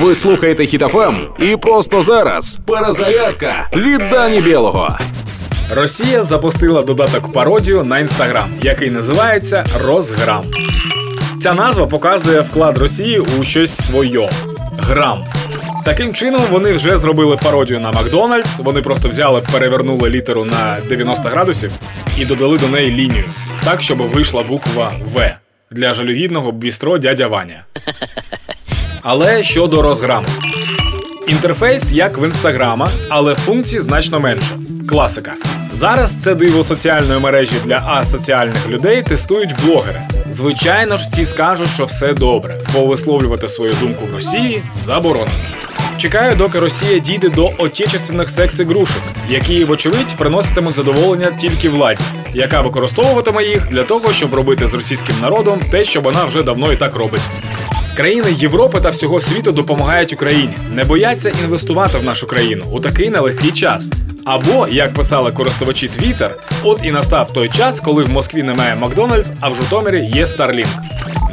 Ви слухаєте Хітофем і просто зараз перезарядка від Дані Білого. Росія запустила додаток пародію на інстаграм, який називається Розграм. Ця назва показує вклад Росії у щось своє грам. Таким чином вони вже зробили пародію на Макдональдс. Вони просто взяли, перевернули літеру на 90 градусів і додали до неї лінію, так щоб вийшла буква В для жалюгідного бістро дядя Ваня. Але щодо розграму. Інтерфейс як в інстаграма, але функцій значно менше. Класика. Зараз це диво соціальної мережі для асоціальних людей тестують блогери. Звичайно ж, ці скажуть, що все добре, бо висловлювати свою думку в Росії заборонено. Чекаю, доки Росія дійде до отечественних секс-ігрушок, які, вочевидь, приноситимуть задоволення тільки владі, яка використовуватиме їх для того, щоб робити з російським народом те, що вона вже давно і так робить. Країни Європи та всього світу допомагають Україні, не бояться інвестувати в нашу країну у такий нелегкий час. Або, як писали користувачі Twitter, от і настав той час, коли в Москві немає Макдональдс, а в Житомирі є Starlink.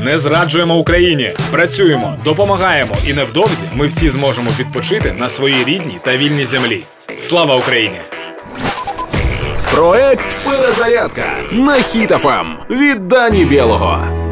Не зраджуємо Україні, працюємо, допомагаємо, і невдовзі ми всі зможемо відпочити на своїй рідній та вільній землі. Слава Україні! Проект Перезарядка на Хітофем від Дані Білого.